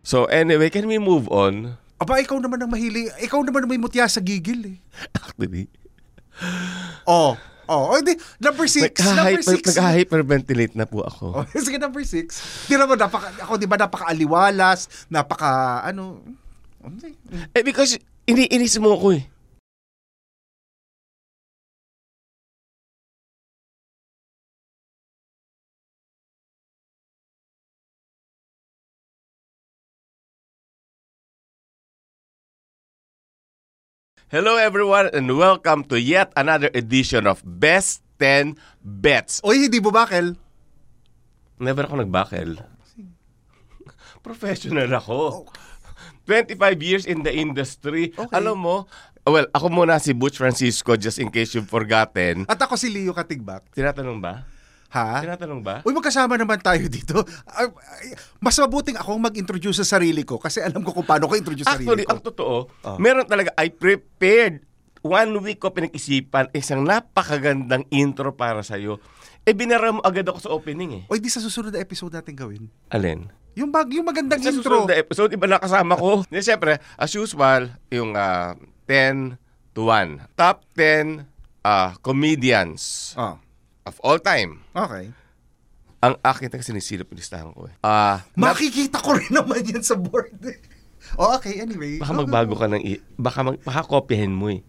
So anyway, can we move on? Aba, ikaw naman ang mahili. Ikaw naman ang may mutya sa gigil eh. Actually, Oh. Oh, oh hindi. Number six. Number six. nag-hyperventilate na po ako. Oh, sige, number six. Di naman, napaka, ako di ba napaka-aliwalas, napaka, ano. Eh, because iniinis mo ako eh. Hello everyone and welcome to yet another edition of Best 10 Bets. Oy, hindi mo bakel. Never ako nagbakel. Professional ako. 25 years in the industry. Okay. Alam mo, well, ako muna si Butch Francisco just in case you've forgotten. At ako si Leo Katigbak. Tinatanong ba? Ha? Tinatanong ba? Uy, magkasama naman tayo dito. Ay, Mas mabuting akong mag-introduce sa sarili ko kasi alam ko kung paano ko introduce sa Actually, sarili ang ko. totoo, meron talaga, I prepared one week ko pinag-isipan isang napakagandang intro para sa'yo. Eh, binara mo agad ako sa opening eh. Oy, di sa susunod na episode natin gawin. Alin? Yung bag, yung magandang Sa intro. susunod na episode, iba na kasama ko. Di, Siyempre, as usual, yung ah, 10 to 1. Top 10 ah, comedians Oh, of all time. okay. Ang akin na sinisilip yung listahan ko eh. Ah, Makikita ko rin naman yan sa board. oh, okay, anyway. baka magbago ka ng, i- baka, mag, baka kopyahin mo eh.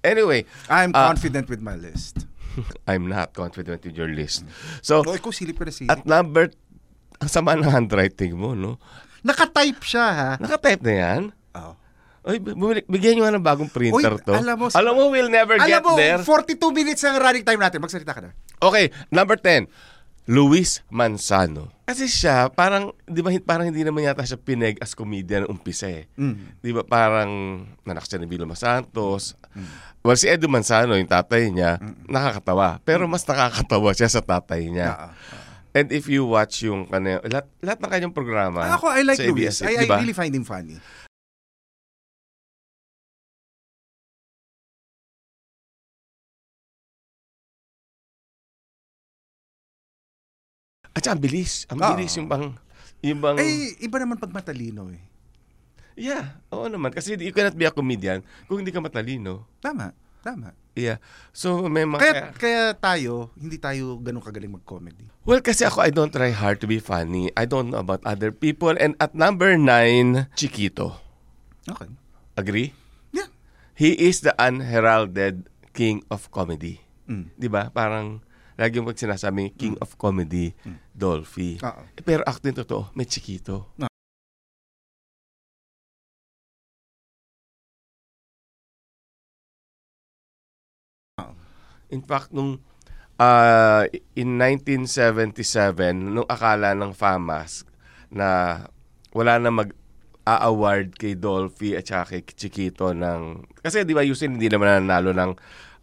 Anyway, I'm ah, confident with my list. I'm not confident with your list. So, Oh, ikaw silip na silip. at number, ang sama ng handwriting mo, no? Naka-type siya, ha? Nakatype na yan? Oy, bumili, bigyan nyo nga ng bagong printer Uy, to. alam mo- alam mo, we'll never Alam get mo, there. 42 minutes ang running time natin. Magsalita ka na. Okay, number 10. Luis Manzano. Kasi siya, parang, di ba, parang hindi naman yata siya pineg as comedian ng umpisa eh. Mm. Di ba, parang nanak siya ni Vilma Santos. Well, si Edu Manzano, yung tatay niya, nakakatawa. Pero mas nakakatawa siya sa tatay niya. Ah, And if you watch yung kanya, lahat, lahat ng kanyang programa Ako, I like sa Luis. ABS, I, I di ba? really find him funny. At ang bilis. Ang Ah. bilis yung bang, yung bang, Eh, iba naman pag matalino eh. yeah, oo naman. Kasi you cannot be a comedian kung hindi ka matalino. Tama, tama. Yeah. So, may mga... Kaya, kaya tayo, hindi tayo ganun kagaling mag-comedy. Well, kasi ako, I don't try hard to be funny. I don't know about other people. And at number nine, Chiquito. Okay. Agree? Yeah. He is the unheralded king of comedy. Mm. Di ba? Parang, lagi pag sinasabi, king of comedy, Dolphy. Oo. Eh, pero acting totoo, may Chiquito. Ah. In fact, nung ah, in 1977, nung akala ng FAMAS na wala na mag a-award kay Dolphy at saka kay Chiquito ng kasi di ba usually hindi naman nanalo ng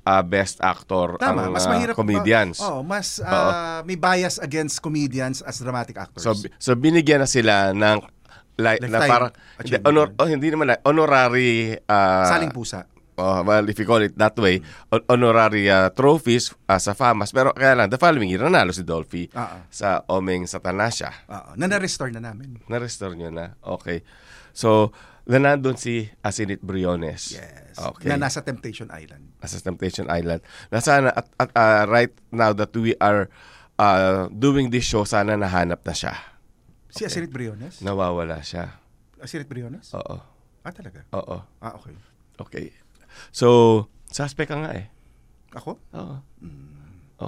ah, best actor Tama, ang mas ah, mahirap. comedians. oh, mas ah, may bias against comedians as dramatic actors. So, so binigyan na sila ng like, na parang hindi, honor, oh, hindi naman na- honorary ah, Saling pusa. oh, well, if you call it that way, hon- honorary ah, trophies ah, sa FAMAS. Pero kaya lang, the following year, nanalo si Dolphy ah. sa Omeng Satanasya. Oo, na na-restore na namin. Na-restore nyo na. Okay. So, na nandun si Asinit Briones. Yes. Okay. Na nasa Temptation Island. Nasa Temptation Island. Na sana, at, at ah, right now that we are ah, doing this show, sana nahanap na siya. Si Asirit Briones? Nawawala siya. Asirit Briones? Oo. Ah, talaga? Oo. Ah, okay. Okay. So, suspect ka nga eh. Ako? Oo.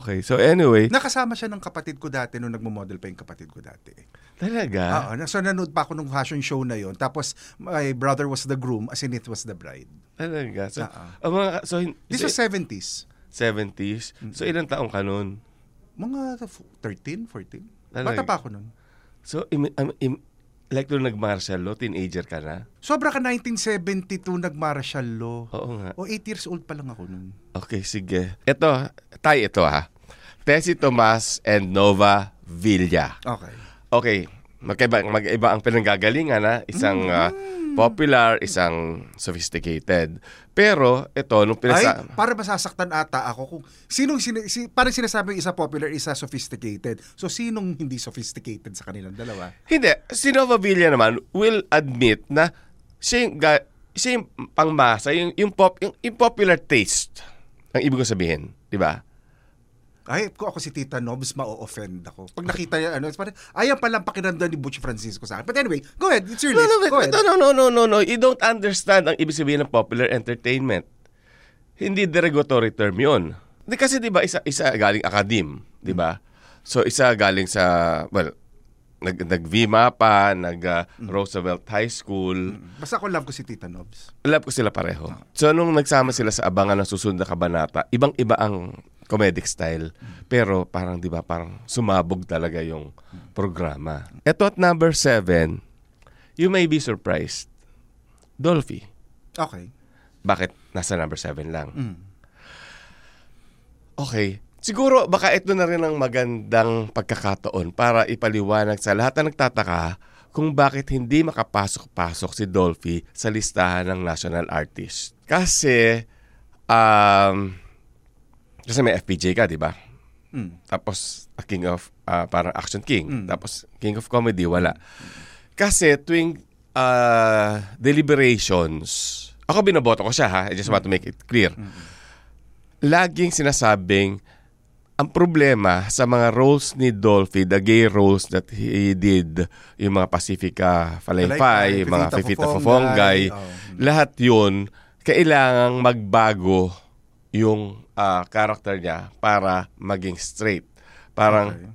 Okay. So, anyway. Nakasama siya ng kapatid ko dati nung nagmo-model pa yung kapatid ko dati. Talaga? Oo, so nanood pa ako nung fashion show na yon. Tapos my brother was the groom, Asinit was the bride. Talaga? So, ang mga, so, This so, was 70s. 70s. So, ilang taong ka nun? Mga 13, 14. Talaga? Bata pa ako nun. So, im, im- im- like nung nag-martial law, teenager ka na? Sobra ka 1972 nag-martial law. Oo nga. O 8 years old pa lang ako nun. Okay, sige. Ito, tayo ito ha. Tessie Tomas and Nova Villa. Okay. Okay, magkaiba, mag-iba ang pinanggagalingan na isang ah, popular, isang sophisticated. Pero ito, nung Ay, pinasa... para masasaktan ata ako kung sinong sina, si, parang sinasabi isa popular, isa sophisticated. So sinong hindi sophisticated sa kanilang dalawa? Hindi, si Nova Villa naman will admit na siya yung, ga- siya yung pangmasa, yung, yung, pop, yung, yung popular taste ang ibig ko sabihin. Di ba? Ay, kung ako si Tita Nobs, ma-offend ako. Pag nakita niya, ano, parang, ayan palang pakiramdam ni Butch Francisco sa akin. But anyway, go ahead. It's your No, list. no, go ahead. no, no, no, no, no. You don't understand ang ibig sabihin ng popular entertainment. Hindi derogatory term yun. Kasi di ba isa, isa galing akadim, di ba? So isa galing sa, well, nag, nag-VMA pa, nag uh, Roosevelt High School. Basta ako love ko si Tita Nobs. Love ko sila pareho. So nung nagsama sila sa abangan ng susunod na kabanata, ibang-iba ang comedic style. Pero parang 'di ba, parang sumabog talaga yung programa. Ito at number seven, you may be surprised. Dolphy. Okay. Bakit nasa number seven lang? Mm. Okay. Siguro baka ito na rin ang magandang pagkakataon para ipaliwanag sa lahat na nagtataka kung bakit hindi makapasok-pasok si Dolphy sa listahan ng national artist. Kasi, um, kasi may FPJ ka, di ba? Mm. Tapos, a king of, ah, parang action king. Tapos, king of comedy, wala. Kasi, tuwing ah, deliberations, ako binoboto ko siya ha, I just want to make it clear. Laging sinasabing, ang problema sa mga roles ni Dolphy, the gay roles that he did, yung mga Pacifica Falaypay, yung mga Pipita Fofongay, oh. lahat yun, kailangang magbago yung ah, character niya para maging straight. Parang Okay.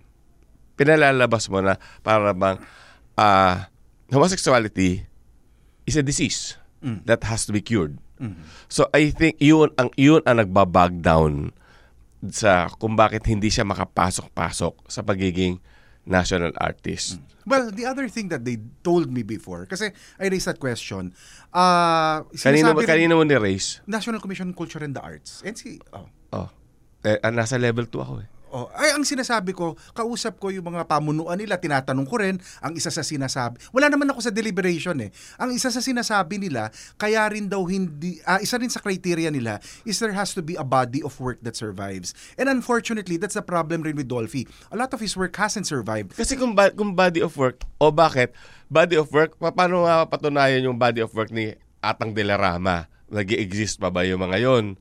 pinalalabas mo na para bang ah, homosexuality is a disease that has to be cured. So I think yun ang yun ang nagbabag down sa kung bakit hindi siya makapasok-pasok sa pagiging national artist. Well, the other thing that they told me before, kasi I raised that question, uh, sinasabi rin- kanina mo ni-raise? National Commission on Culture and the Arts. NC, oh. Oh. Eh, ah, nasa level 2 ako eh. Oh, ay ang sinasabi ko, kausap ko yung mga pamunuan nila, tinatanong ko rin, ang isa sa sinasabi. Wala naman ako sa deliberation eh. Ang isa sa sinasabi nila, kaya rin daw hindi ah, isa rin sa criteria nila is there has to be a body of work that survives. And unfortunately, that's the problem rin with Dolphy. A lot of his work hasn't survived. Kasi kung, ba- kung body of work, o bakit, body of work, pa- paano nga patunayan yung body of work ni Atang de la Rama? nag exist pa ba yung mga yon?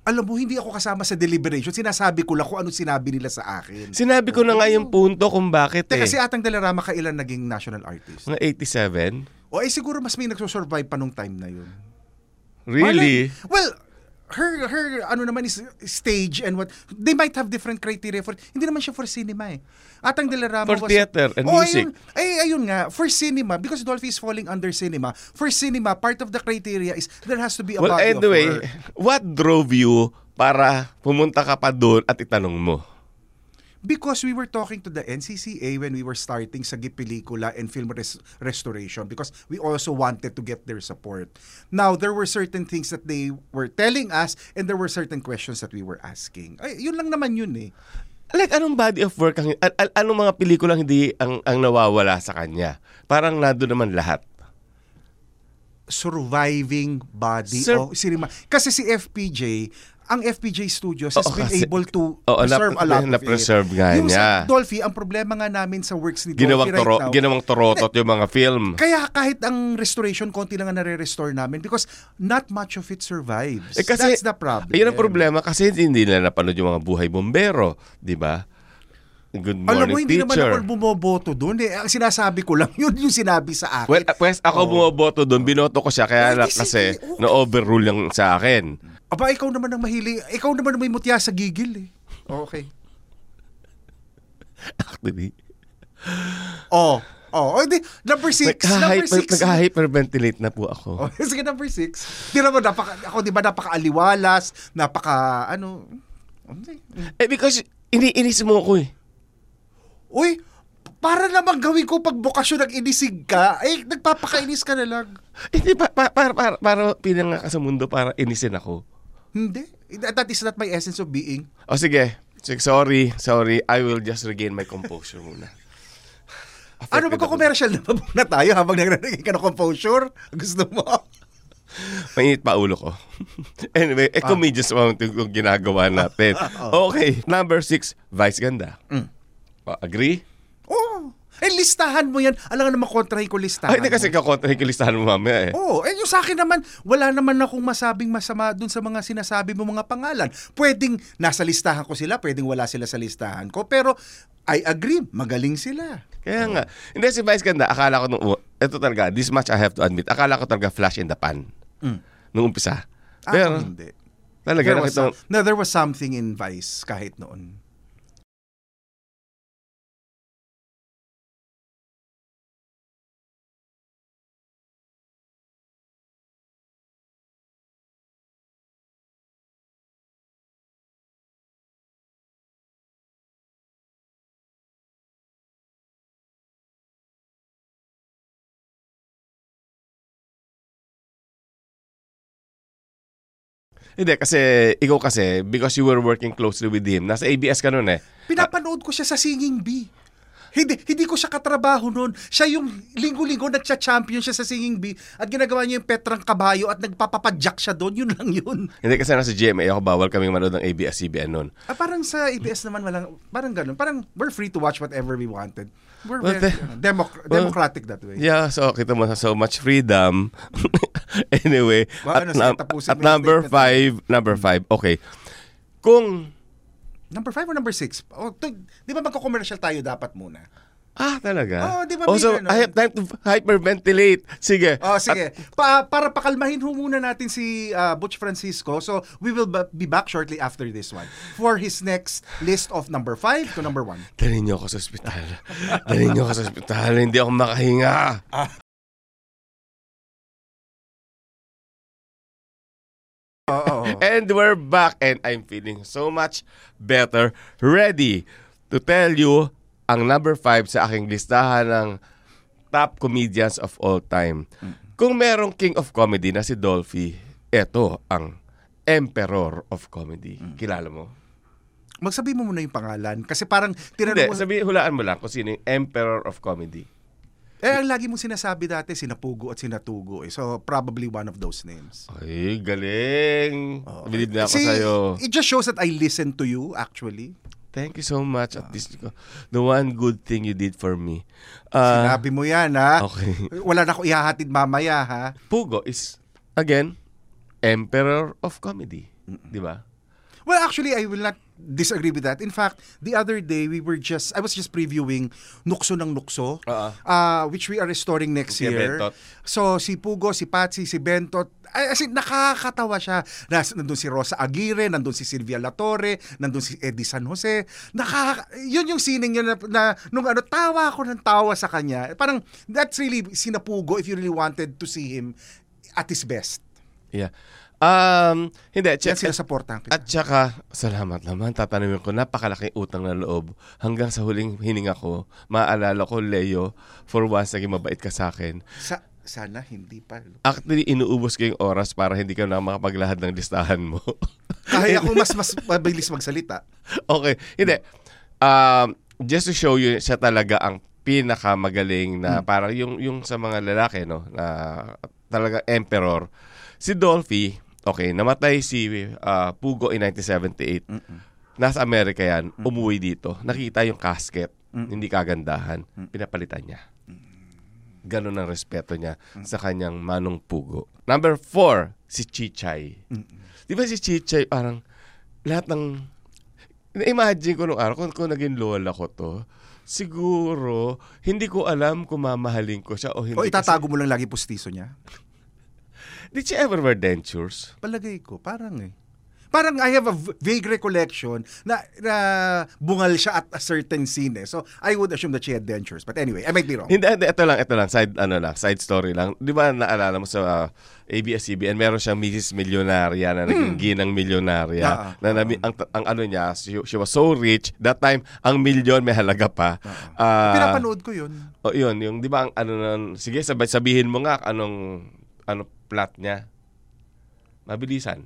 Alam mo, hindi ako kasama sa deliberation. Sinasabi ko lang kung ano sinabi nila sa akin. Sinabi ko na nga yung punto kung bakit eh. Teka, si Atang Delarama kailan naging national artist? Mga 87? O eh siguro mas may nagsusurvive pa nung time na yun. Really? Malay- Well, her her ano naman is stage and what they might have different criteria for hindi naman siya for cinema eh. Atang Delarama For theater and Oh, music. Ayun, ay ayun nga, for cinema because Dolphy is falling under cinema. For cinema, part of the criteria is there has to be a Well, body anyway, of work. what drove you para pumunta ka pa doon at itanong mo? Because we were talking to the NCCA when we were starting sa Gipelicula and Film res- Restoration because we also wanted to get their support. Now, there were certain things that they were telling us and there were certain questions that we were asking. Ay, yun lang naman yun eh. Like, anong body of work, ang, an- an- anong mga pelikulang hindi ang, ang nawawala sa kanya? Parang nado naman lahat. surviving body Sir- o cinema. Kasi si FPJ, ang FPJ Studios has Oo, been kasi- able to Oo, preserve nap- a lot of na-preserve it. nga yung niya. sa Dolphy, ang problema nga namin sa works ni Ginawang, Dolphy right toro, now, ginawang torotot yung mga film. kaya kahit ang restoration, konti lang ang nare-restore namin because not much of it survives. Eh, kasi, That's the problem. Ayun ang problema kasi hindi nila napanood yung mga buhay bombero, di ba? Good morning, Alam mo, hindi naman teacher. ako bumoboto doon. Eh, ang sinasabi ko lang, yun yung sinabi sa akin. Well, uh, pues, ako bumoboto doon, binoto ko siya, kaya Ay, lang di kasi sige, okay. na-overrule yung sa akin. Aba, ikaw naman ang mahili. Ikaw naman ang may mutya sa gigil eh. Okay. Actually, Oh. Oh, oh di, number six. number nagka-hyper, six. nagka-hyperventilate na po ako. Oh, sige, number six. Di naman, napaka, ako di ba napaka-aliwalas, napaka, ano, hindi. Eh, because iniinis mo ako eh. Uy, para naman gawin ko pag bukasyon ng inisig ka, eh, nagpapakainis ka na lang. Hindi, pa, pa, para, para, para pinanga ka sa mundo para inisin ako. Hindi. That is not my essence of being. O sige, sige, sorry, sorry, I will just regain my composure muna. Ano, Affected ako. magko-commercial na ba muna tayo habang nagre ka ng composure? Gusto mo? Mainit pa ulo ko. anyway, eh, comedians ah. yung ginagawa natin. Okay, number six, Vice Ganda. O, agree? Oo. Eh, listahan mo yan. Alam nga naman, kontrahin ko listahan. Ay, hindi kasi kakontrahin ko listahan mo mamaya eh. Oo, eh yung sa akin naman, wala naman akong masabing masama dun sa mga sinasabi mo mga pangalan. Pwedeng nasa listahan ko sila, pwedeng wala sila sa listahan ko, pero I agree, magaling sila. Kaya nga. Hindi, si Vice Ganda, akala ko nung, ito talaga, this much I have to admit, akala ko talaga flash in the pan. Nung umpisa. Ako Pero, Ah, hindi. talaga, There was, some- no, there was something in Vice kahit noon. Hindi, kasi ikaw kasi, because you were working closely with him, nasa ABS ka nun eh. Pinapanood ko siya sa Singing Bee. Hindi, hindi ko siya katrabaho noon. Siya yung linggo-linggo nagcha-champion siya sa Singing Bee at ginagawa niya yung Petrang Kabayo at nagpapapadyak siya doon. Yun lang yun. Hindi kasi nasa GMA ako, bawal kaming manood ng ABS-CBN nun. Ah, parang sa ABS naman walang, parang ganun. Parang we're free to watch whatever we wanted. We're Well, very, the- ano, democ- well, democratic that way. Yeah, so kita mo so much freedom. anyway, Well, at, ano, num- at number five, number five, okay. Kung, Number five or number six? Oh, to, di ba magko-commercial tayo dapat muna? ah talaga? Oo, di ba, Oh, so, ano? I have time to hyperventilate. Sige. Oh, sige. Pa, para pakalmahin ho muna natin si ah, Butch Francisco. So, we will be back shortly after this one for his next list of number five to number one. Dalhin niyo ako sa ospital. Dalhin niyo ako sa ospital. Hindi ako makahinga. Oo. oo. And we're back and I'm feeling so much better. Ready to tell you ang number 5 sa aking listahan ng top comedians of all time. Kung merong king of comedy na si Dolphy, eto ang emperor of comedy. Kilala mo? Magsabi mo muna yung pangalan. Kasi parang Hindi, tinanong mo... sabi, hulaan mo lang kung sino yung emperor of comedy. Eh, ang lagi mo sinasabi dati, sinapugo at sinatugo. Eh. So, probably one of those names. Ay, galing. Believe na ako See, sa'yo. It just shows that I listen to you, actually. Thank you so much. At least, the one good thing you did for me. Ah, Sinabi mo yan, ha? okay. Wala na ako ihahatid mamaya, ha? Pugo is, again, emperor of comedy. Di ba? Well, actually, I will not disagree with that. In fact, the other day, we were just, I was just previewing Nukso ng Nukso, Oo. uh, which we are restoring next Si year. Bentot. So, si Pugo, si Patsy, si Bentot, ay, as in, nakakatawa siya. Nas, nandun si Rosa Aguirre, nandun si Silvia Latore, nandun si Eddie San Jose. Nakaka, yun yung sining yun na, na nung ano, tawa ako ng tawa sa kanya. Parang, that's really sinapugo if you really wanted to see him at his best. Yeah. Um, hindi. Yan sila supportahan kita. At saka, salamat naman, tatanungin ko, napakalaking utang na loob. Hanggang sa huling hininga ko, maaalala ko, Leo, for once, naging mabait ka sa akin. Sa, sana hindi pa. Actually, inuubos ko yung oras para hindi ka na makapaglahad ng listahan mo. Kaya ako mas mas mabilis magsalita. okay, hindi. Um, just to show you, siya talaga ang pinakamagaling na parang yung yung sa mga lalaki no na talaga emperor si Dolphy okay namatay si ah, Pugo in 1978 nasa Amerika yan umuwi dito. Nakita yung casket hindi kagandahan. Pinapalitan niya. Ganun ang respeto niya sa kanyang manong Pugo. Number four si Chichay di ba si Chichay parang lahat ng na-imagine ko nung araw kung, kung naging lola ko to siguro hindi ko alam kung mamahalin ko siya o hindi O itatago mo lang lagi pustiso niya. Did she ever wear dentures Palagay ko, parang eh. Parang I have a vague recollection na, na bungal siya at a certain scene eh. So, I would assume that she had dentures. But anyway, I might be wrong. Hindi, hindi, ito lang, ito lang, side, ano lang, side story lang. Di ba naalala mo sa uh, ABS-CBN, meron siyang Mrs. Milyonarya na naging ginang milyonarya. Hmm. Ah, na, nami- ang, ang ano niya, she, she was so rich, that time, ang milyon may halaga pa. Ah, Pinapanood ko yun. oh, yun, yung, di ba, ang ano sige, sabay, sabihin mo nga, anong, ano, plot niya. Mabilisan.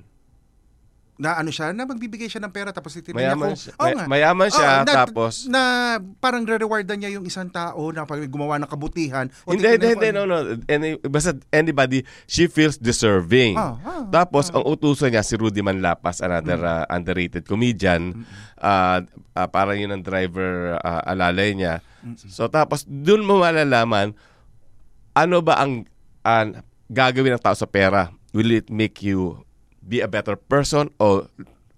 Na ano siya, na magbibigay siya ng pera tapos titignan niya siya- kung... Oo may- nga. mayaman siya, Oo, na, tapos- Na parang re-rewardan niya yung isang tao na pag gumawa ng kabutihan. O Hindi, hindi, hindi, kung no, no. Any, basta anybody, she feels deserving. Ah, ah, Tapos, ang utusan niya, si Rudy Manlapas, another Mm. uh, underrated comedian. Uh, uh, parang yun ang driver uh, alalay niya. So, tapos, dun mo malalaman, ano ba ang uh, gagawin ng tao sa pera? Will it make you be a better person o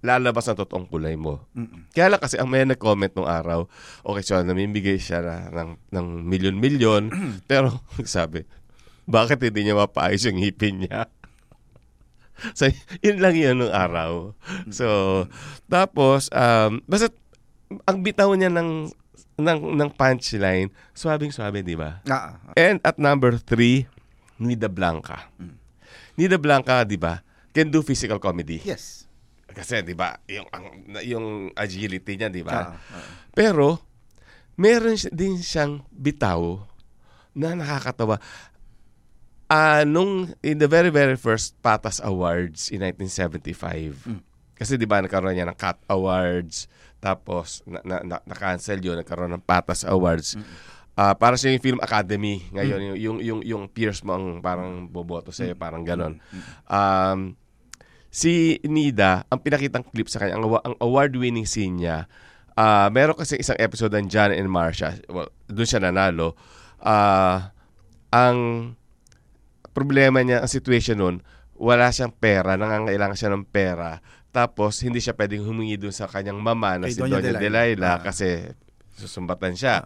lalabas ang totoong kulay mo. Kaya lang kasi ang may nag-comment nung araw, okay, so namimigay siya na, ng, ng milyon-milyon, pero sabi, bakit hindi niya mapaayos yung ngipin niya? so, yun lang yun nung araw. So, tapos, um, basta, ang bitaw niya ng, ng, ng punchline, swabing-swabe, di ba? Ah, ah. And at number three, Nida Blanca. Nida Blanca, di ba, can do physical comedy. yes. Kasi 'di ba, yung ang, yung agility niya, 'di ba? ah. Pero meron din siyang bitaw na nakakatawa. Ah, nung in the very very first Patas Awards in 1975. Kasi 'di ba nagkaroon niya ng Cat Awards, tapos na, na, na, na-cancel 'yun, nagkaroon ng Patas Awards. Ah, para sa yung Film Academy ngayon yung, yung yung yung peers mo ang parang boboto sa parang ganon. Um si Nida, ang pinakitang clip sa kanya, ang, ang award-winning scene niya, ah meron kasi isang episode ng John and Marcia, well, doon siya nanalo. Ah ang problema niya, ang situation nun, wala siyang pera, nangangailangan siya ng pera. Tapos, hindi siya pwedeng humingi doon sa kanyang mama na Kay si Doña Doña Delilah. Delilah Ah. kasi susumbatan siya.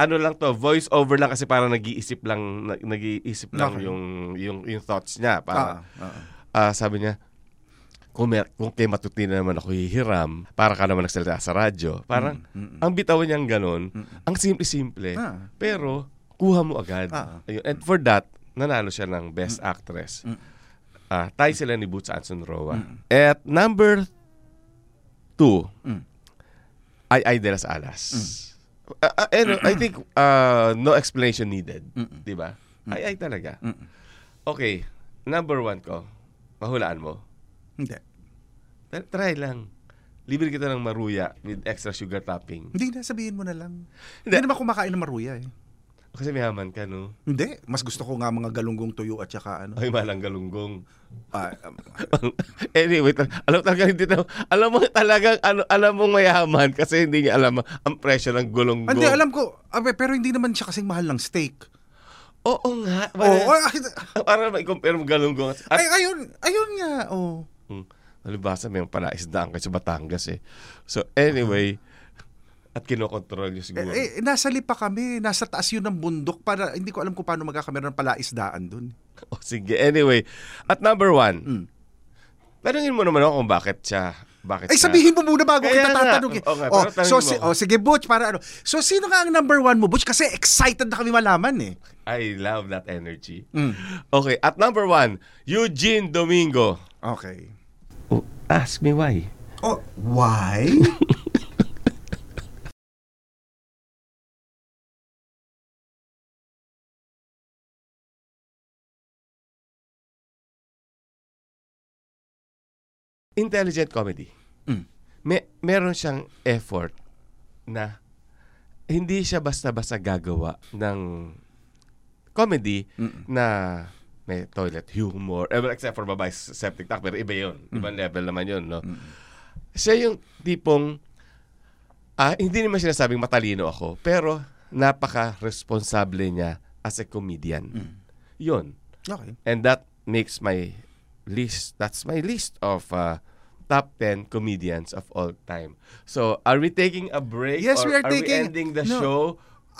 Ano lang to, voice over lang kasi parang nag-iisip lang nag- nag-iisip lang Okay. yung yung yung thoughts niya para Ah, ah. ah, sabi niya kung, may, kung kay matutina naman ako hihiram, para ka naman nagsalita sa radyo. Parang, ang bitawan niyang ganun, ang simple-simple. Ah. Pero, kuha mo agad. Ah. Ayun. And for that, nanalo siya ng Best Actress. Ah, tayo sila ni Boots Anson Roa. At number two, Mm. ay Ay de las Alas. Ah, ah, and, I think uh, no explanation needed. Di ba? Ay Ay talaga. Okay, number one ko. Mahulaan mo. Hindi. T- Try lang. Libre kita ng maruya with extra sugar topping. Hindi na, sabihin mo na lang. Hindi. Hindi naman kumakain ng maruya eh. Kasi mayaman ka, no? Hindi. Mas gusto ko nga mga galunggong tuyo at saka ano. Ay, malang galunggong. ah, um, anyway, tal- alam talaga hindi na, alam mo talagang, ano, alam mong mayaman kasi hindi niya alam ang presyo ng gulunggong. hindi, alam ko. Abe, pero hindi naman siya kasing mahal ng steak. Oo nga. Oo, Para, ay, para ma-compare mo galunggong. At, ay, ayun, ayun nga. Oh. Hmm. Alibasa, may palaisdaan kayo sa Batangas eh. So, anyway, at kinokontrol niyo siguro. Eh, eh, nasa lipa kami, nasa taas yun ng bundok para hindi ko alam kung paano magkakameron ng palaisdaan dun. O, sige, anyway. At number one, Mm. tanungin mo naman ako kung bakit siya, bakit Ay, siya- sabihin mo muna bago Kaya kita tatanungin. Oo nga, oh, so, si, oh, sige, Butch, para ano. So, sino nga ang number one mo, Butch? Kasi excited na kami malaman eh. I love that energy. Mm. Okay, at number one, Eugene Domingo. Okay. Oh, ask me why. Oh, why? Intelligent comedy. Mm. May, meron siyang effort na hindi siya basta-basta gagawa ng comedy na may toilet humor. Eh, except for babae septic tank, pero iba yun. Ibang level naman yun, no? Siya yung tipong, ah, hindi naman sinasabing matalino ako, pero napaka-responsable niya as a comedian. Yun. Okay. And that makes my list, that's my list of uh, top 10 comedians of all time. So, are we taking a break? Yes, or we are taking- ending the No. show?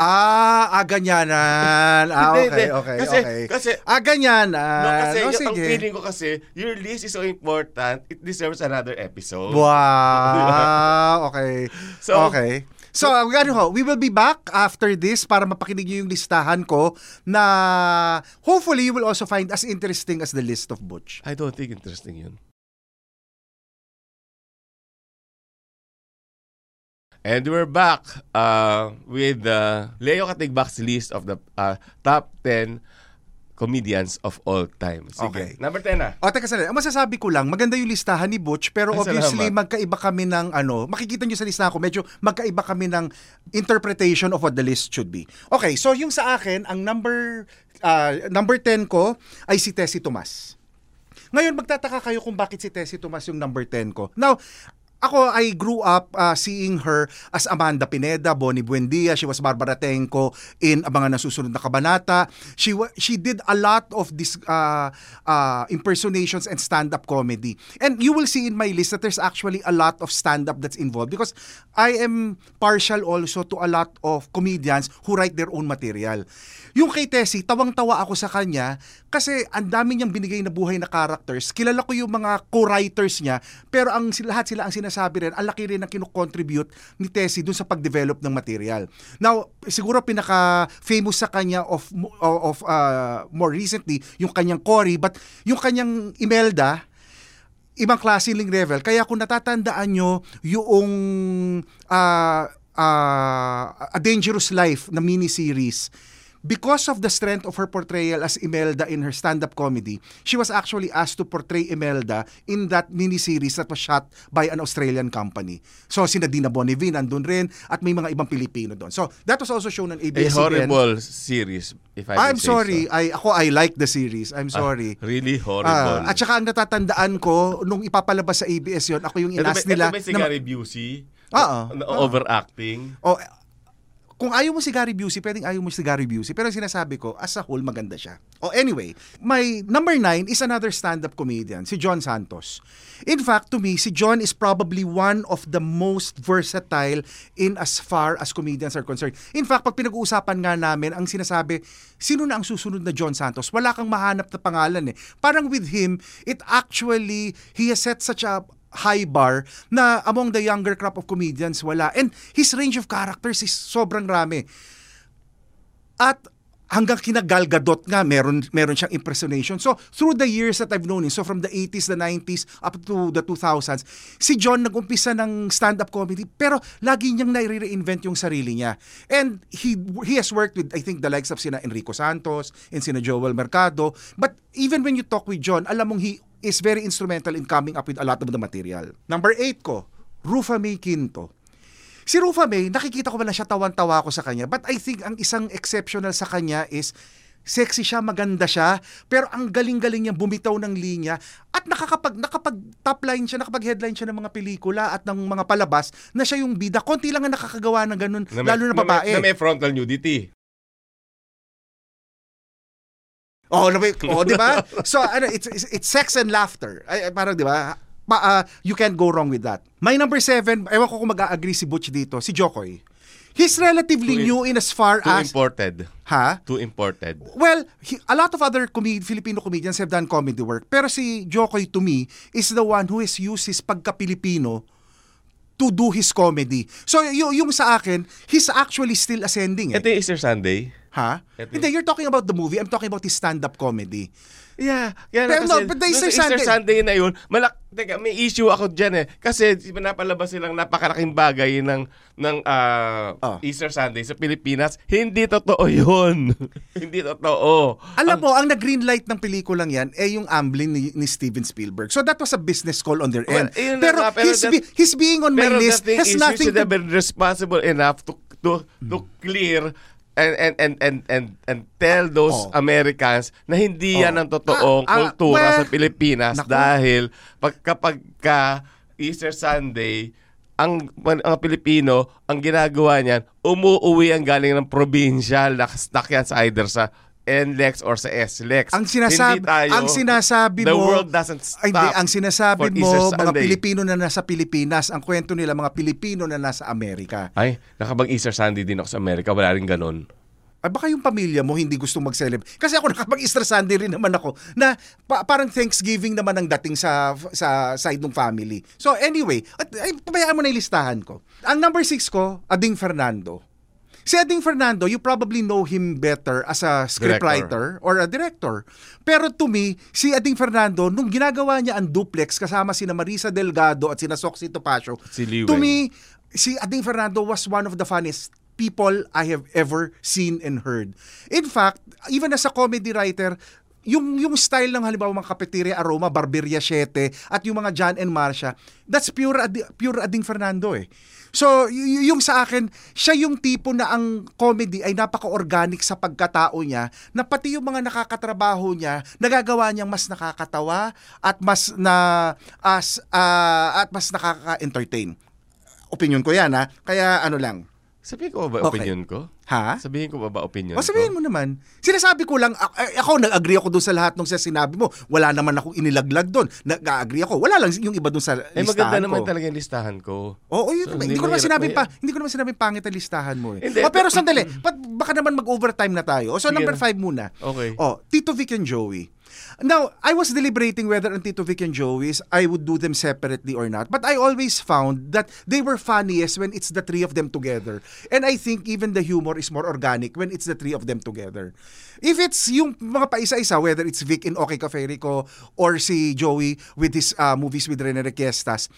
Ah, ah, ganyanan. Ah, okay, okay, Kasi- okay. kasi- ah, ganyanan. No, kasi no, yung, ang feeling ko kasi, your list is so important, it deserves another episode. Wow, okay. So- okay. So, ano ho, we will be back after this para mapakinig niyo yung listahan ko na hopefully you will also find as interesting as the list of Butch. I don't think interesting yun. And we're back uh, with uh, Leo Katigbak's list of the uh, top 10 comedians of all time. Sige. Okay. Number 10 na. O, teka sandali. Ang masasabi ko lang, maganda yung listahan ni Butch, pero Ay, obviously salamat. magkaiba kami ng ano, makikita nyo sa listahan ko, medyo magkaiba kami ng interpretation of what the list should be. Okay, so yung sa akin, ang number ah, number 10 ko ay si Tessie Tomas. Ngayon, magtataka kayo kung bakit si Tessie Tomas yung number 10 ko. Now, ako, I grew up uh, seeing her as Amanda Pineda, Bonnie Buendia. She was Barbara Tenco in Abangan ng Susunod na Kabanata. She she did a lot of this uh, uh, impersonations and stand-up comedy. And you will see in my list that there's actually a lot of stand-up that's involved because I am partial also to a lot of comedians who write their own material. Yung kay Tessie, tawang-tawa ako sa kanya kasi ang dami niyang binigay na buhay na characters. Kilala ko yung mga co-writers niya, pero ang lahat sila ang sinasabi rin, ang laki rin ang kinocontribute ni Tessie dun sa pag-develop ng material. Now, siguro pinaka-famous sa kanya of, of uh, more recently, yung kanyang Cory, but yung kanyang Imelda, ibang klase ng level. Kaya kung natatandaan nyo yung ah, ah, A Dangerous Life na miniseries, because of the strength of her portrayal as Imelda in her stand-up comedy, she was actually asked to portray Imelda in that miniseries that was shot by an Australian company. So, sina Dina Bonnevie nandun rin at may mga ibang Pilipino doon. So, that was also shown on A ABS-CBN. horrible series, if I I'm sorry. so. I, ako, I like the series. I'm sorry. Really horrible. Ah, at saka ang natatandaan ko, nung ipapalabas sa ABS yon ako yung ito, inas ba, nila. ito ba si na- Gary Busey? Oo, oo. Overacting? oh, kung ayaw mo si Gary Busey, pwedeng ayaw mo si Gary Busey. Pero sinasabi ko, as a whole, maganda siya. Oh, anyway, my number nine is another stand-up comedian, si John Santos. In fact, to me, si John is probably one of the most versatile in as far as comedians are concerned. In fact, pag pinag-uusapan nga namin, ang sinasabi, sino na ang susunod na John Santos? Wala kang mahanap na pangalan eh. Parang with him, it actually, he has set such a high bar na among the younger crop of comedians wala. And his range of characters is sobrang rami. At hanggang kina Gal Gadot nga meron meron siyang impersonation. So through the years that I've known him, so from the 80s, the 90s up to the 2000s, si John nag-umpisa ng stand-up comedy pero lagi niyang nai-reinvent yung sarili niya. And he he has worked with I think the likes of sina Enrico Santos and sina Joel Mercado, but even when you talk with John, alam mong he is very instrumental in coming up with a lot of the material. Number 8 ko, Rufa May Quinto. Si Rufa May, nakikita ko ba na siya tawan-tawa ako sa kanya. But I think ang isang exceptional sa kanya is sexy siya, maganda siya, pero ang galing-galing niya bumitaw ng linya at nakakapag nakapag top line siya, nakapag headline siya ng mga pelikula at ng mga palabas na siya yung bida. Konti lang ang nakakagawa ng ganun, Na may- lalo na babae. Na may, na may frontal nudity. Oh, na may, oh, di ba? So, ano, it's, it's, it's sex and laughter. Ay, parang, di ba? Ma, ah, you can't go wrong with that. My number seven, ewan ko kung mag-agree si Butch dito, si Jokoy. He's relatively Too in- new in as far Too as... imported. Ha? Too imported. Well, he, a lot of other comed- Filipino comedians have done comedy work. Pero si Jokoy, to me, is the one who has used his pagka-Pilipino to do his comedy. So, y- yung sa akin, he's actually still ascending. Eh. Ito yung Easter Sunday. Ha? Ito- Hindi, you're talking about the movie. I'm talking about his stand-up comedy. Yeah. Kaya Pero no, but the nung Easter sa Easter Sunday- Sunday na yun, malak teka, may issue ako dyan eh. Kasi pinapalabas silang napakalaking bagay ng ng ah, Oh. Easter Sunday sa Pilipinas. Hindi totoo yun. Hindi totoo. Alam mo, ang nag-greenlight ng pelikulang yan eh yung Amblin ni, ni Steven Spielberg. So that was a business call on their Well, end. yun na pero, pero his, that- be- his being on my Pero list the thing has is, nothing you should to... have been responsible enough to to to clear and and and and and, and tell those Oh. Americans na hindi yan Oh. ang totoong Ah, ah, kultura well, sa Pilipinas naku. dahil pag kapag ka Easter Sunday ang ang Pilipino ang ginagawa niyan umuuwi ang galing ng probinsya nakastuck yan sa either sa NLEX or sa SLEX. Ang sinasabi, Hindi tayo, ang sinasabi the mo, world doesn't stop. Hindi, ang sinasabi mo, Easter mga Sunday. Pilipino na nasa Pilipinas, ang kwento nila, mga Pilipino na nasa Amerika. Ay, nakapag-Easter Sunday din ako sa Amerika. Wala rin ganun. Ay, baka yung pamilya mo hindi gustong mag-celebrate. Kasi ako nakapag-Easter Sunday rin naman ako na pa- parang Thanksgiving naman ang dating sa sa side ng family. So anyway, at, ay, pabayaan mo na yung listahan ko. Ang number six ko, Ading Fernando. Si Ading Fernando, you probably know him better as a scriptwriter or a director. Pero to me, si Ading Fernando, nung ginagawa niya ang duplex kasama sina Marisa Delgado at sina Soxy Topacio, Si Liwen. to me, si Ading Fernando was one of the funniest people I have ever seen and heard. In fact, even as a comedy writer, yung yung style ng halimbawa mga Cafeteria Aroma, Barberia 7 at yung mga John and Marcia, that's pure Adi- pure Ading Fernando eh. So, y- yung sa akin, siya yung tipo na ang comedy ay napaka-organic sa pagkatao niya, na pati yung mga nakakatrabaho niya, nagagawa niyang mas nakakatawa at mas na as ah, at mas nakaka-entertain. Opinion ko 'yan ha. Kaya ano lang. Sabihin ko ba Okay. opinion ko? Ha? Sabihin ko ba ba opinion O sabihin ko? mo naman. Sinasabi ko lang, ako nag-agree ako doon sa lahat ng sinabi mo. Wala naman akong inilaglag doon. Nag-agree ako. Wala lang yung iba doon sa Eh maganda listahan naman ko. talaga yung listahan ko. Oo, yun, So, hindi, hindi ko naman sinabing pa, hindi ko naman sinabing pangit ang listahan mo eh. Hindi, oh, pero sandali, but baka naman mag-overtime na tayo. So number five muna. Okay. Oh, Tito Vic and Joey. Now, I was deliberating whether on Tito Vic and Joey's I would do them separately or not. But I always found that they were funniest when it's the three of them together. And I think even the humor is more organic when it's the three of them together. If it's yung mga paisa-isa, whether it's Vic in Okay Cafe Rico or si Joey with his uh, movies with Rene Requiestas,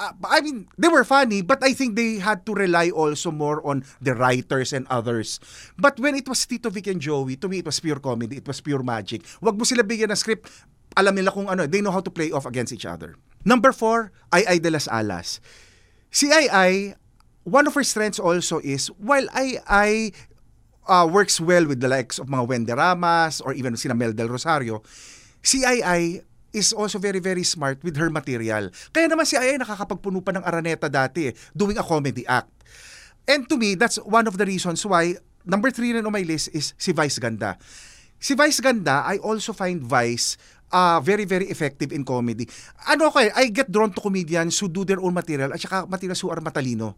uh, I mean, they were funny, but I think they had to rely also more on the writers and others. But when it was Tito Vic and Joey, to me, it was pure comedy. It was pure magic. Wag mo sila bigyan ng script. Alam nila kung ano, they know how to play off against each other. Number four, Ay Ay de las Alas. Si Ay Ay, one of her strengths also is, while Ay Ay uh, works well with the likes of mga Wenderamas or even sina Mel Del Rosario, si Ai Ai is also very very smart with her material. Kaya naman si Ai nakakapagpuno pa ng Araneta dati eh, doing a comedy act. And to me, that's one of the reasons why number three rin on my list is si Vice Ganda. Si Vice Ganda, I also find Vice uh, very, very effective in comedy. Ano ko eh, I get drawn to comedians who do their own material at saka materials who are matalino.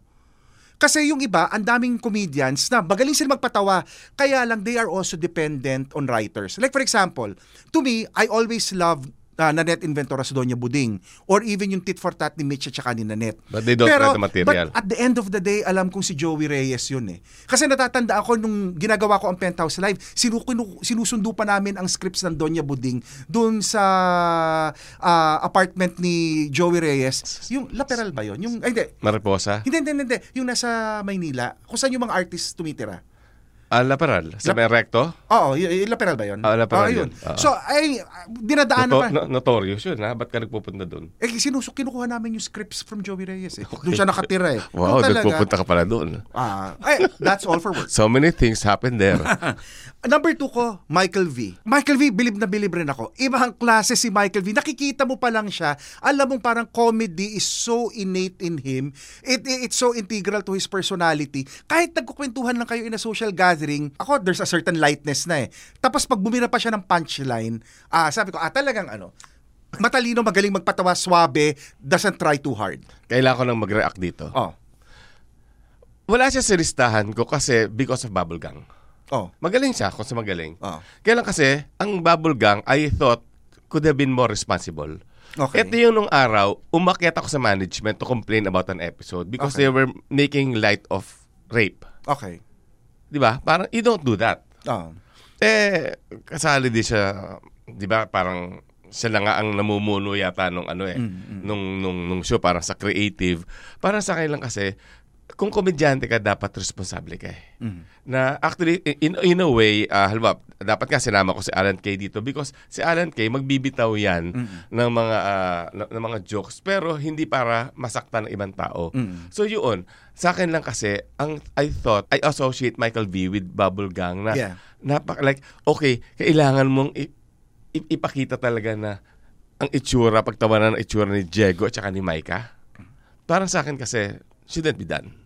Kasi yung iba, ang daming comedians na magaling sila magpatawa, kaya lang they are also dependent on writers. Like for example, to me, I always love uh, Nanette Inventora sa Doña Buding or even yung tit for tat ni Mitch at saka ni Nanette. But they don't write the material. But at the end of the day, alam kong si Joey Reyes yun eh. Kasi natatanda ako nung ginagawa ko ang Penthouse Live, sinu, kinu- sinusundo pa namin ang scripts ng Doña Buding doon sa uh, apartment ni Joey Reyes. Yung lateral ba yun? Yung, ay, hindi. Mariposa? Hindi, hindi, hindi. Yung nasa Maynila, kung saan yung mga artists tumitira. Ah, Laperal. Sa may recto? Oo, y- y- lateral ba yun? Ah, lateral Oo, yun. Oo. So, ay, dinadaanan Noto- pa. no- notorious yun, ha? Ba't ka nagpupunta doon? Eh, sinusok, kinukuha namin yung scripts from Joey Reyes eh. Doon siya nakatira eh. Wow, Doon talaga. nagpupunta ka pala doon. Ah, ay, that's all for work. So many things happen there. Number two ko, Michael V. Michael V, bilib na bilib rin ako. Ibang klase si Michael V. Nakikita mo pa lang siya. Alam mong parang comedy is so innate in him. It, it- it's so integral to his personality. Kahit nagkukwentuhan lang kayo in a social gathering, ako, there's a certain lightness na eh. Tapos pag bumira pa siya ng punchline, ah, sabi ko, ah, talagang ano, matalino, magaling magpatawa, swabe, doesn't try too hard. Kailangan ko nang mag-react dito. Oh, Wala siya sa listahan ko kasi because of Bubble Gang. oh, Magaling siya kung sa magaling. oh. Kaya lang kasi, ang Bubble Gang, I thought, could have been more responsible. Okay. Ito yung nung araw, umakyat ako sa management to complain about an episode because Okay. they were making light of rape. Okay. Di ba? Parang, you don't do that. Oh. Eh, kasali di siya, di ba, parang siya na nga ang namumuno yata nung ano eh, nung, nung, nung show, parang sa creative. Parang sa akin lang kasi, kung komedyante ka, dapat responsable ka eh. Na actually, in, in a way, uh, halimbawa, dapat nga sinama ko si Alan Kay dito because si Alan Kay magbibitaw yan ng mga ah, ng, ng mga jokes pero hindi para masaktan ng ibang tao. So yun, sa akin lang kasi, ang I thought, I associate Michael V with Bubble Gang na Yeah. napak like okay, kailangan mong i- i- ipakita talaga na ang itsura, pagtawanan ng itsura ni Diego at saka ni Micah. Parang sa akin kasi, shouldn't be done.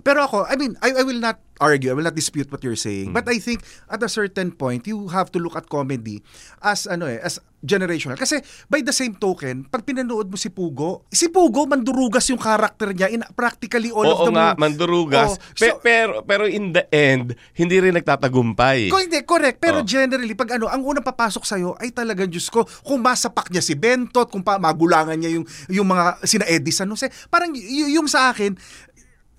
Pero ako, I mean, I, I will not argue, I will not dispute what you're saying. But I think at a certain point, you have to look at comedy as ano eh, as generational. Kasi by the same token, pag pinanood mo si Pugo, si Pugo mandurugas yung character niya in practically all of Oo the nga, mo- mandurugas. Oh, Pe- so- pero, pero in the end, hindi rin nagtatagumpay. Ko hindi, correct. Pero Oh. generally, pag ano, ang unang papasok sa'yo ay talagang, Diyos ko, kung masapak niya si Bentot, kung pa, magulangan niya yung, yung mga sina Eddie San Jose, parang y- yung sa akin,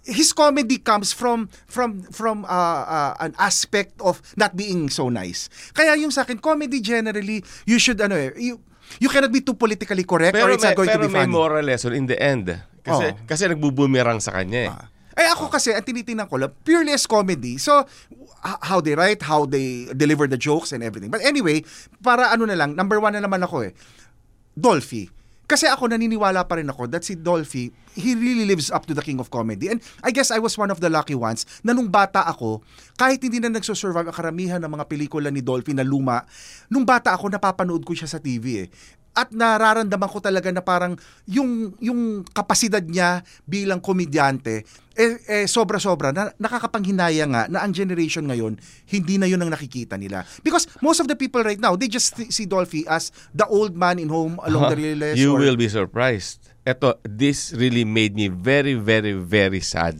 his comedy comes from from from uh, uh, an aspect of not being so nice. Kaya yung sa akin, comedy generally, you should, ano eh, you, you cannot be too politically correct or pero it's may, not going pero to be may funny. moral lesson in the end. Kasi, Oo. kasi nagbubumirang sa kanya eh. Ah. Eh ako kasi, ang tinitingnan ko lang, purely as comedy. So, how they write, how they deliver the jokes and everything. But anyway, para ano na lang, number one na naman ako eh, Dolphy. Kasi ako naniniwala pa rin ako that si Dolphy, he really lives up to the king of comedy. And I guess I was one of the lucky ones na nung bata ako, kahit hindi na nagsusurvive ang karamihan ng mga pelikula ni Dolphy na luma, nung bata ako, napapanood ko siya sa TV eh. At nararamdaman ko talaga na parang yung, yung kapasidad niya bilang komedyante, eh, eh sobra-sobra, na, nakakapanghinaya nga na ang generation ngayon, hindi na yun ang nakikita nila. Because most of the people right now, they just see Dolphy as the old man in home along the railways. You or- will be surprised. Eto, this really made me very, very, very sad.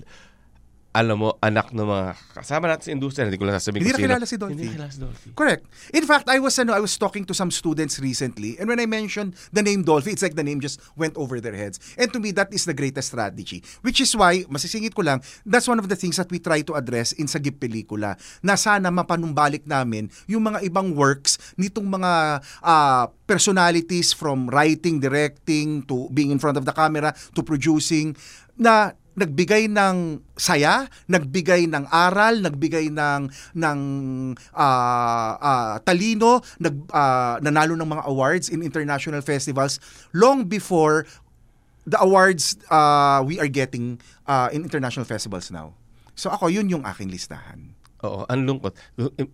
Alam mo, anak ng mga kasama natin sa industriya, hindi ko lang sasabihin Hindi kung na kilala sino. si Dolphy. Hindi kilala si Dolphy. Correct. In fact, I was ano, I was talking to some students recently, and when I mentioned the name Dolphy, it's like the name just went over their heads. And to me, that is the greatest strategy. Which is why, masisingit ko lang, that's one of the things that we try to address in sa GIP pelikula. Na sana mapanumbalik namin yung mga ibang works nitong mga ah, personalities from writing, directing, to being in front of the camera, to producing, na nagbigay ng saya, nagbigay ng aral, nagbigay ng ng ah, ah, talino, nag ah, nanalo ng mga awards in international festivals long before the awards ah, we are getting ah, in international festivals now. So ako yun yung aking listahan. Oo, ang lungkot.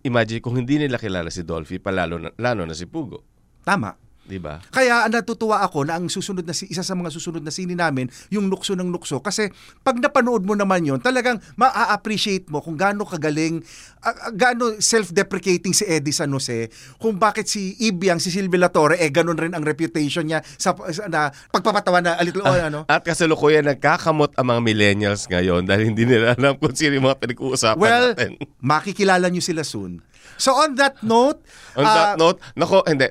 Imagine kung hindi nila kilala si Dolphy, palalo na, lalo na si Pugo. Tama. Di ba? Kaya ang natutuwa ako na ang susunod na si- isa sa mga susunod na sini namin yung nukso ng nukso kasi pag napanood mo naman yon talagang ma-appreciate mo kung gaano kagaling ah, ah, gaano self-deprecating si Eddie San Jose kung bakit si Ibiang si Silvia Torre eh ganun rin ang reputation niya sa, sa- na pagpapatawa na a little oh, ano At kasalukuyan nagkakamot ang mga millennials ngayon dahil hindi nila alam kung sino yung mga pinag-uusapan well natin. makikilala nyo sila soon so on that note On ah, that note, nako, hindi.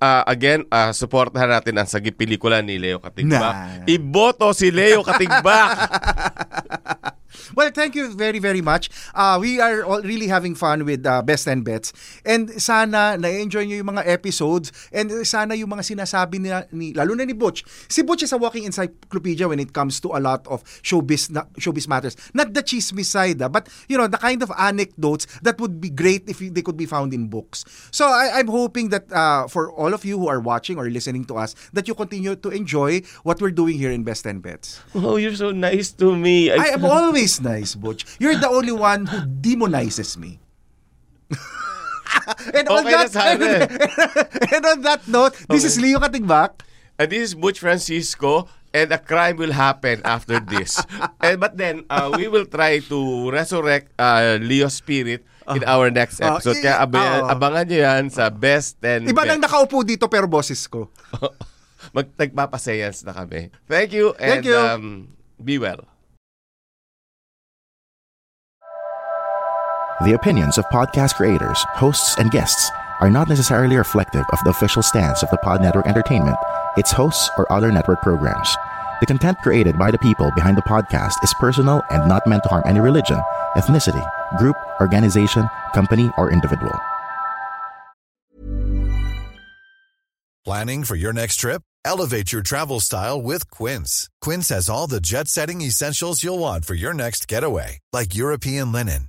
Ah, again, uh, supportahan natin ang sagip pelikula ni Leo Katigbak. Nah. Iboto si Leo Katigbak! Well, thank you very, very much. Uh, we are all really having fun with uh, Best and Bets. And sana na-enjoy nyo yung mga episodes and sana yung mga sinasabi ni, ni lalo na ni Butch. Si Butch is a walking encyclopedia when it comes to a lot of showbiz, na, showbiz matters. Not the chismis side, ah, but you know, the kind of anecdotes that would be great if they could be found in books. So I, I'm hoping that uh, for all of you who are watching or listening to us, that you continue to enjoy what we're doing here in Best and Bets. oh, you're so nice to me. I am always nice, Butch. You're the only one who demonizes me. and on Okay that eh. and on that note, this is Leo Katigbak. And this is Butch Francisco and a crime will happen after this. and but then uh, we will try to resurrect uh, Leo's spirit in our next Ah, episode. i- Kaya abangan, oo. abangan nyo yan sa Best 10 Iba nang nakaupo dito pero boses ko. Mag nagpapasayans na kami. Thank you and Thank you. Um, be well. The opinions of podcast creators, hosts, and guests are not necessarily reflective of the official stance of the Pod Network Entertainment, its hosts, or other network programs. The content created by the people behind the podcast is personal and not meant to harm any religion, ethnicity, group, organization, company, or individual. Planning for your next trip? Elevate your travel style with Quince. Quince has all the jet setting essentials you'll want for your next getaway, like European linen,